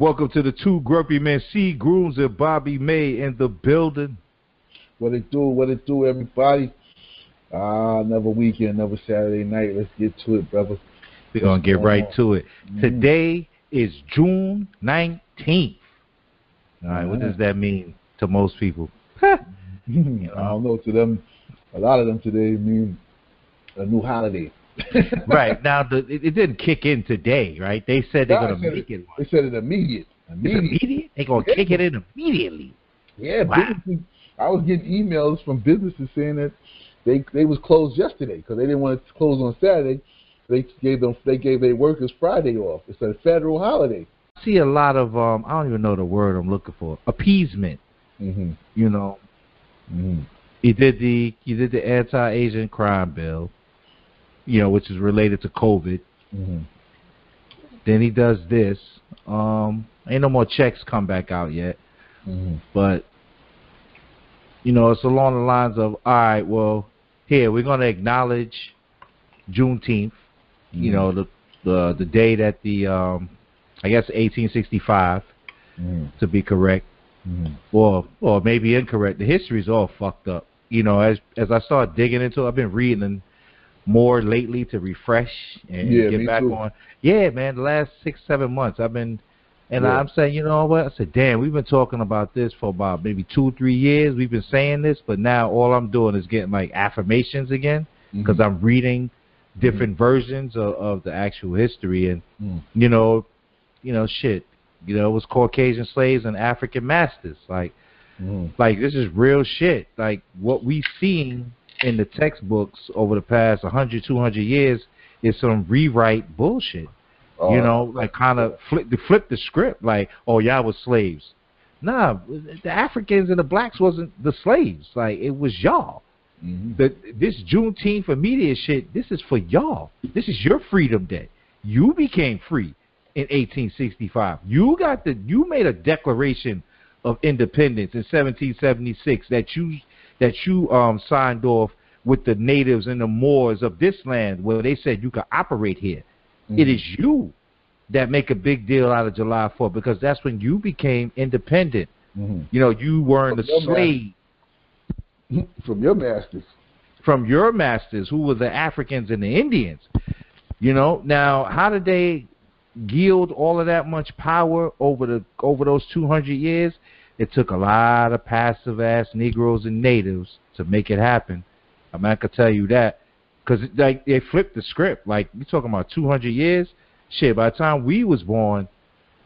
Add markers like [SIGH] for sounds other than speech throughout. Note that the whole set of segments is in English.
Welcome to the two grumpy men, C Grooms and Bobby May in the building. What it do? What it do, everybody? Ah, another weekend, another Saturday night. Let's get to it, brother. We're gonna get right to it. Mhm. Today is June nineteenth. All right, what does that mean to most people? [LAUGHS] I don't know. To them, a lot of them today mean a new holiday. [LAUGHS] right now, the, it, it didn't kick in today, right? They said they're gonna said make it. They said it immediate. It's Immediate. immediate. They're gonna kick it in immediately. Yeah, Wow. I was getting emails from businesses saying that they they was closed yesterday because they didn't want to close on Saturday. They gave them they gave their workers Friday off. It's a federal holiday. I see a lot of um, I don't even know the word I'm looking for. Appeasement. Mm-hmm. You know, Mm-hmm. he did the he did the anti-Asian crime bill. You know, which is related to COVID. Mm-hmm. Then he does this. Um, ain't no more checks come back out yet, Mm-hmm. but you know, it's along the lines of, all right, well, here we're gonna acknowledge Juneteenth. You know, the the the day that the um, I guess 1865 Mm-hmm. to be correct, Mm-hmm. or or maybe incorrect. The history's all fucked up. You know, as as I start digging into it, I've been reading more lately to refresh and Yeah, get back too. on. Yeah, man, the last six seven months I've been, and Yeah. I'm saying, you know what? I said, damn, we've been talking about this for about maybe two three years. We've been saying this, but now all I'm doing is getting like affirmations again Mm-hmm. because I'm reading different versions of, of the actual history and Mm. you know, you know, shit. You know, it was Caucasian slaves and African masters. Like, Mm-hmm. like this is real shit. Like what we've seen in the textbooks over the past 100, 200 years is some rewrite bullshit. Oh, you know, like kind of flip, flip the script. Like, oh, y'all was slaves. Nah, the Africans and the blacks wasn't the slaves. Like it was y'all. Mm-hmm. The, this Juneteenth for media shit, this is for y'all. This is your freedom day. You became free in 1865. You got the you made a declaration of independence in 1776 that you that you um signed off with the natives and the Moors of this land where they said you could operate here. Mm-hmm. It is you that make a big deal out of July 4th because that's when you became independent. Mm-hmm. You know, you weren't From a slave [LAUGHS] from your masters. from your masters who were the Africans and the Indians. You know, now how did they yield all of that much power over the over those 200 years? It took a lot of passive ass Negroes and natives to make it happen. I mean, I could tell you that because like they flipped the script. Like you're talking about 200 years? Shit, by the time we was born,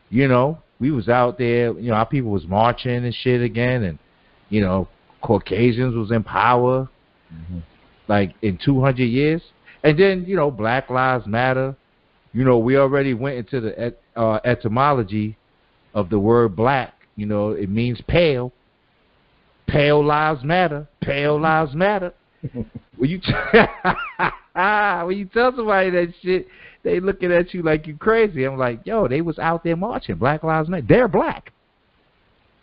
you know, we was out there. You know, our people was marching and shit again, and you know, Caucasians was in power Mm-hmm. like in 200 years. And then, you know, Black Lives Matter. You know, we already went into the et- uh, etymology of the word black. You know, it means pale. Pale lives matter. Pale lives matter. [LAUGHS] when you [LAUGHS] when you tell somebody that shit, they looking at you like you crazy. I'm like, yo, they was out there marching. Black Lives Matter. They're black.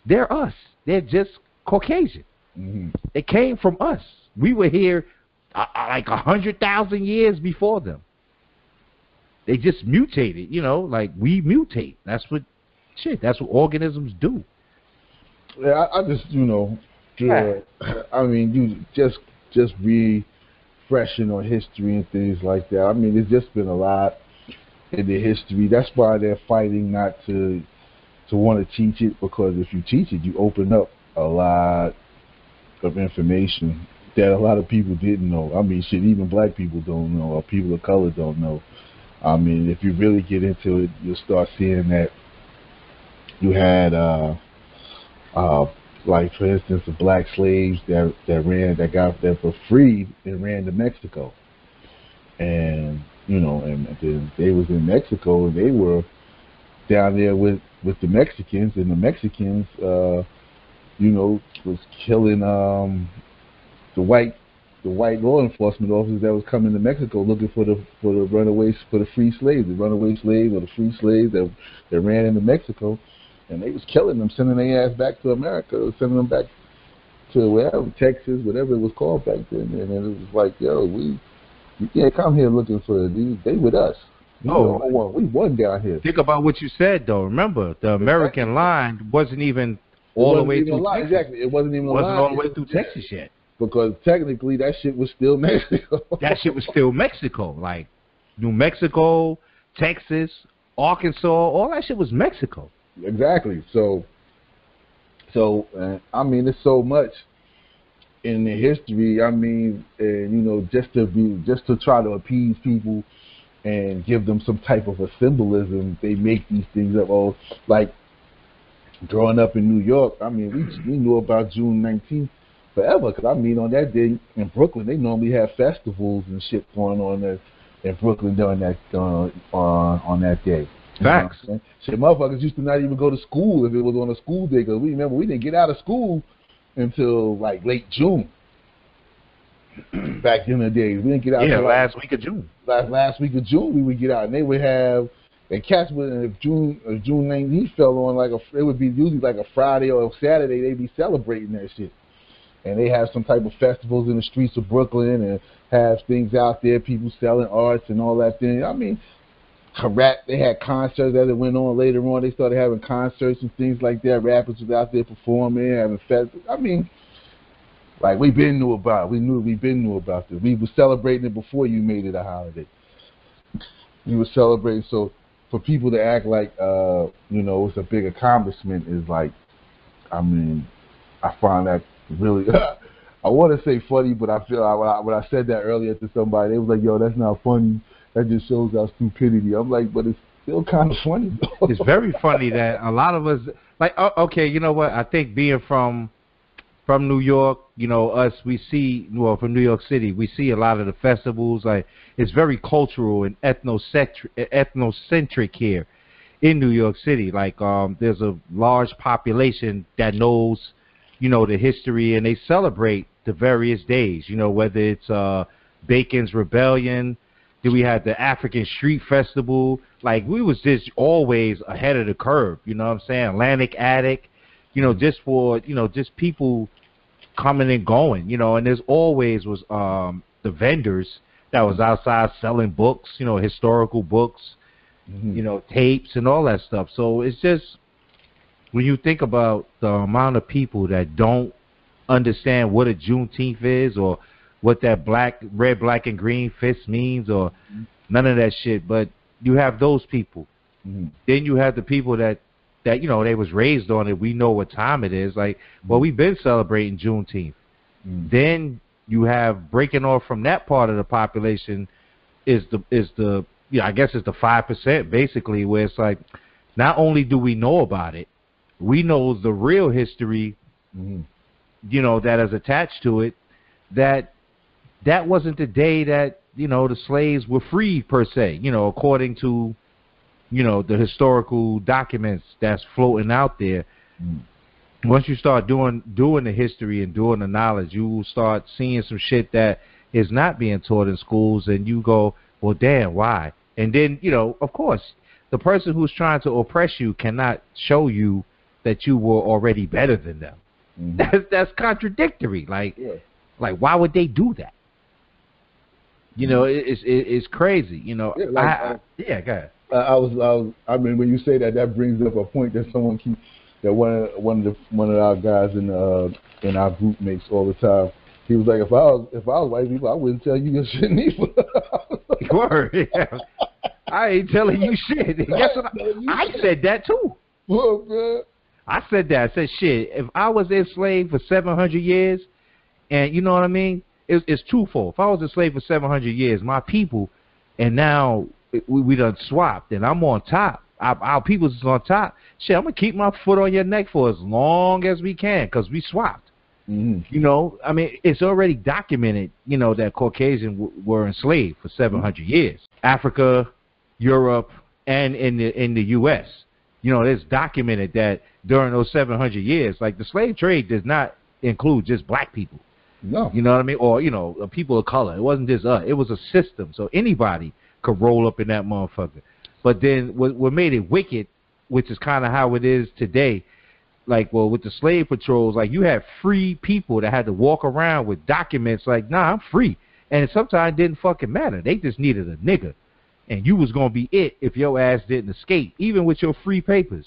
They're us. They're just Caucasian. Mm-hmm. They came from us. We were here uh, uh, like a hundred thousand years before them. They just mutated, you know, like we mutate. That's what shit. That's what organisms do. Yeah, I, I just you know, Yeah. I mean, you just just refreshing on history and things like that. I mean, it's just been a lot in the history. That's why they're fighting not to to want to teach it because if you teach it, you open up a lot of information that a lot of people didn't know. I mean, shit, even black people don't know, or people of color don't know. I mean, if you really get into it, you'll start seeing that you had, uh, uh, like for instance, the black slaves that that ran, that got that were freed and ran to Mexico, and you know, and then they was in Mexico and they were down there with with the Mexicans, and the Mexicans, uh, you know, was killing um the white the white law enforcement officers that was coming to Mexico looking for the for the runaways for the free slaves, the runaway slaves or the free slaves that that ran into Mexico, and they was killing them, sending their ass back to America, or sending them back to wherever Texas, whatever it was called back then, and it was like, yo, we you can't come here looking for these. They with us. Oh. we won, we won down here. Think about what you said though. Remember, the American line wasn't even all the wasn't way even through. Texas. Exactly, it wasn't even a wasn't all the way through Texas yet. because technically that shit was still [LAUGHS] Mexico. That shit was still Mexico. Like New Mexico, Texas, Arkansas, all that shit was Mexico. Exactly. So, so uh, I mean, it's so much in the history. I mean, and you know, just to be, just to try to appease people and give them some type of a symbolism, they make these things up. Oh, like growing up in New York, I mean, we we knew about June nineteenth forever. Because I mean, on that day in Brooklyn, they normally have festivals and shit going on there in Brooklyn during that uh, on on that day. You know Facts. Shit, motherfuckers used to not even go to school if it was on a school day. Because we remember we didn't get out of school until like late June. [CLEARS THROAT] Back in the days, we didn't get out. Yeah, till, like, last week of June. last last week of June we would get out, and they would have and cats would if June if June nineteenth fell on like a it would be usually like a Friday or a Saturday they'd be celebrating that shit, and they have some type of festivals in the streets of Brooklyn and have things out there, people selling arts and all that thing. I mean, rap they had concerts as it went on later on. They started having concerts and things like that. Rappers was out there performing, having festivals. I mean. Like we been knew about it. We knew we been knew about this. We were celebrating it before you made it a holiday. We were celebrating so for people to act like uh, you know, it's a big accomplishment is like I mean, I find that really [LAUGHS] I want to say funny, but I feel I, when, I, when I said that earlier to somebody, they was like, "Yo, that's not funny. That just shows our stupidity." I'm like, but it's still kind of funny. It's very funny that a lot of us like oh, okay, you know what? I think being from from New York, you know, us we see well from New York City, we see a lot of the festivals. Like it's very cultural and ethnocentric, ethnocentric here in New York City. Like um, there's a large population that knows, you know, the history and they celebrate the various days. You know, whether it's uh, Bacon's Rebellion. Then we had the African Street Festival. Like we was just always ahead of the curve. You know what I'm saying? Atlantic Antic. You know, just for you know, just people coming and going. You know, and there's always was um the vendors that was outside selling books. You know, historical books. Mhm. You know, tapes and all that stuff. So it's just when you think about the amount of people that don't understand what a Juneteenth is or what that black, red, black, and green fist means or none of that shit. But you have those people. Mhm. Then you have the people that that you know they was raised on it. We know what time it is. Like, well, we've been celebrating Juneteenth. Mhm. Then you have breaking off from that part of the population is the is the yeah I guess it's the five percent basically where it's like not only do we know about it, we know the real history Mhm. you know that is attached to it that that wasn't the day that you know the slaves were freed per se you know according to you know the historical documents that's floating out there Mhm. once you start doing doing the history and doing the knowledge you will start seeing some shit that is not being taught in schools and you go well damn why and then you know of course the person who's trying to oppress you cannot show you that you were already better than them Mhm. [LAUGHS] that's that's contradictory. Like Yeah. like why would they do that? You know, it, it's it, it's crazy. You know, Yeah, like, I, I, yeah, go ahead. I, I was, I was, I mean, when you say that, that brings up a point that someone keep that one of one of the one of our guys in uh in our group makes all the time. He was like, if I was if I was white people, I wouldn't tell you your [LAUGHS] shit neither. [LAUGHS] Word. Yeah. I ain't telling you shit. [LAUGHS] Guess what? I, I said that too. Well, man. I said that. I said shit. If I was enslaved for seven hundred years, and you know what I mean, it's, it's twofold. If I was enslaved for seven hundred years, my people, and now we, we done swapped, and I'm on top. Our, our people's is on top. Shit, I'm gonna keep my foot on your neck for as long as we can, cause we swapped. Mhm. You know, I mean, it's already documented. You know that Caucasian w- were enslaved for seven hundred years. Africa, Europe, and in the in the U.S. You know, it's documented that during those seven hundred years, like the slave trade does not include just black people. No. You know what I mean? Or you know, uh, people of color. It wasn't just us. It was a system, so anybody could roll up in that motherfucker. But then what, what made it wicked, which is kind of how it is today. Like, well, with the slave patrols, like you had free people that had to walk around with documents like, nah, I'm free. And sometimes it didn't fucking matter. They just needed a nigga. and you was gonna be it if your ass didn't escape, even with your free papers.